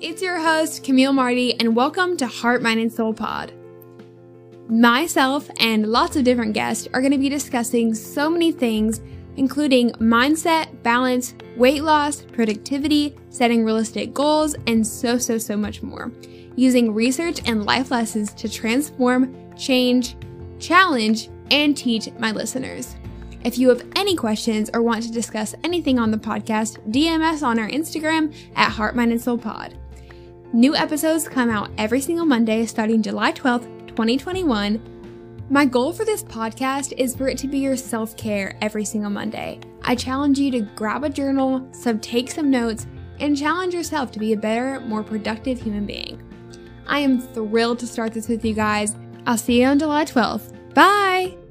it's your host, Camille Marty, and welcome to Heart, Mind, and Soul Pod. Myself and lots of different guests are going to be discussing so many things, including mindset, balance, weight loss, productivity, setting realistic goals, and so, so, so much more, using research and life lessons to transform, change, challenge, and teach my listeners. If you have any questions or want to discuss anything on the podcast, DM us on our Instagram at Heart, Mind, and Soul Pod. New episodes come out every single Monday starting July 12th, 2021. My goal for this podcast is for it to be your self care every single Monday. I challenge you to grab a journal, sub take some notes, and challenge yourself to be a better, more productive human being. I am thrilled to start this with you guys. I'll see you on July 12th. Bye!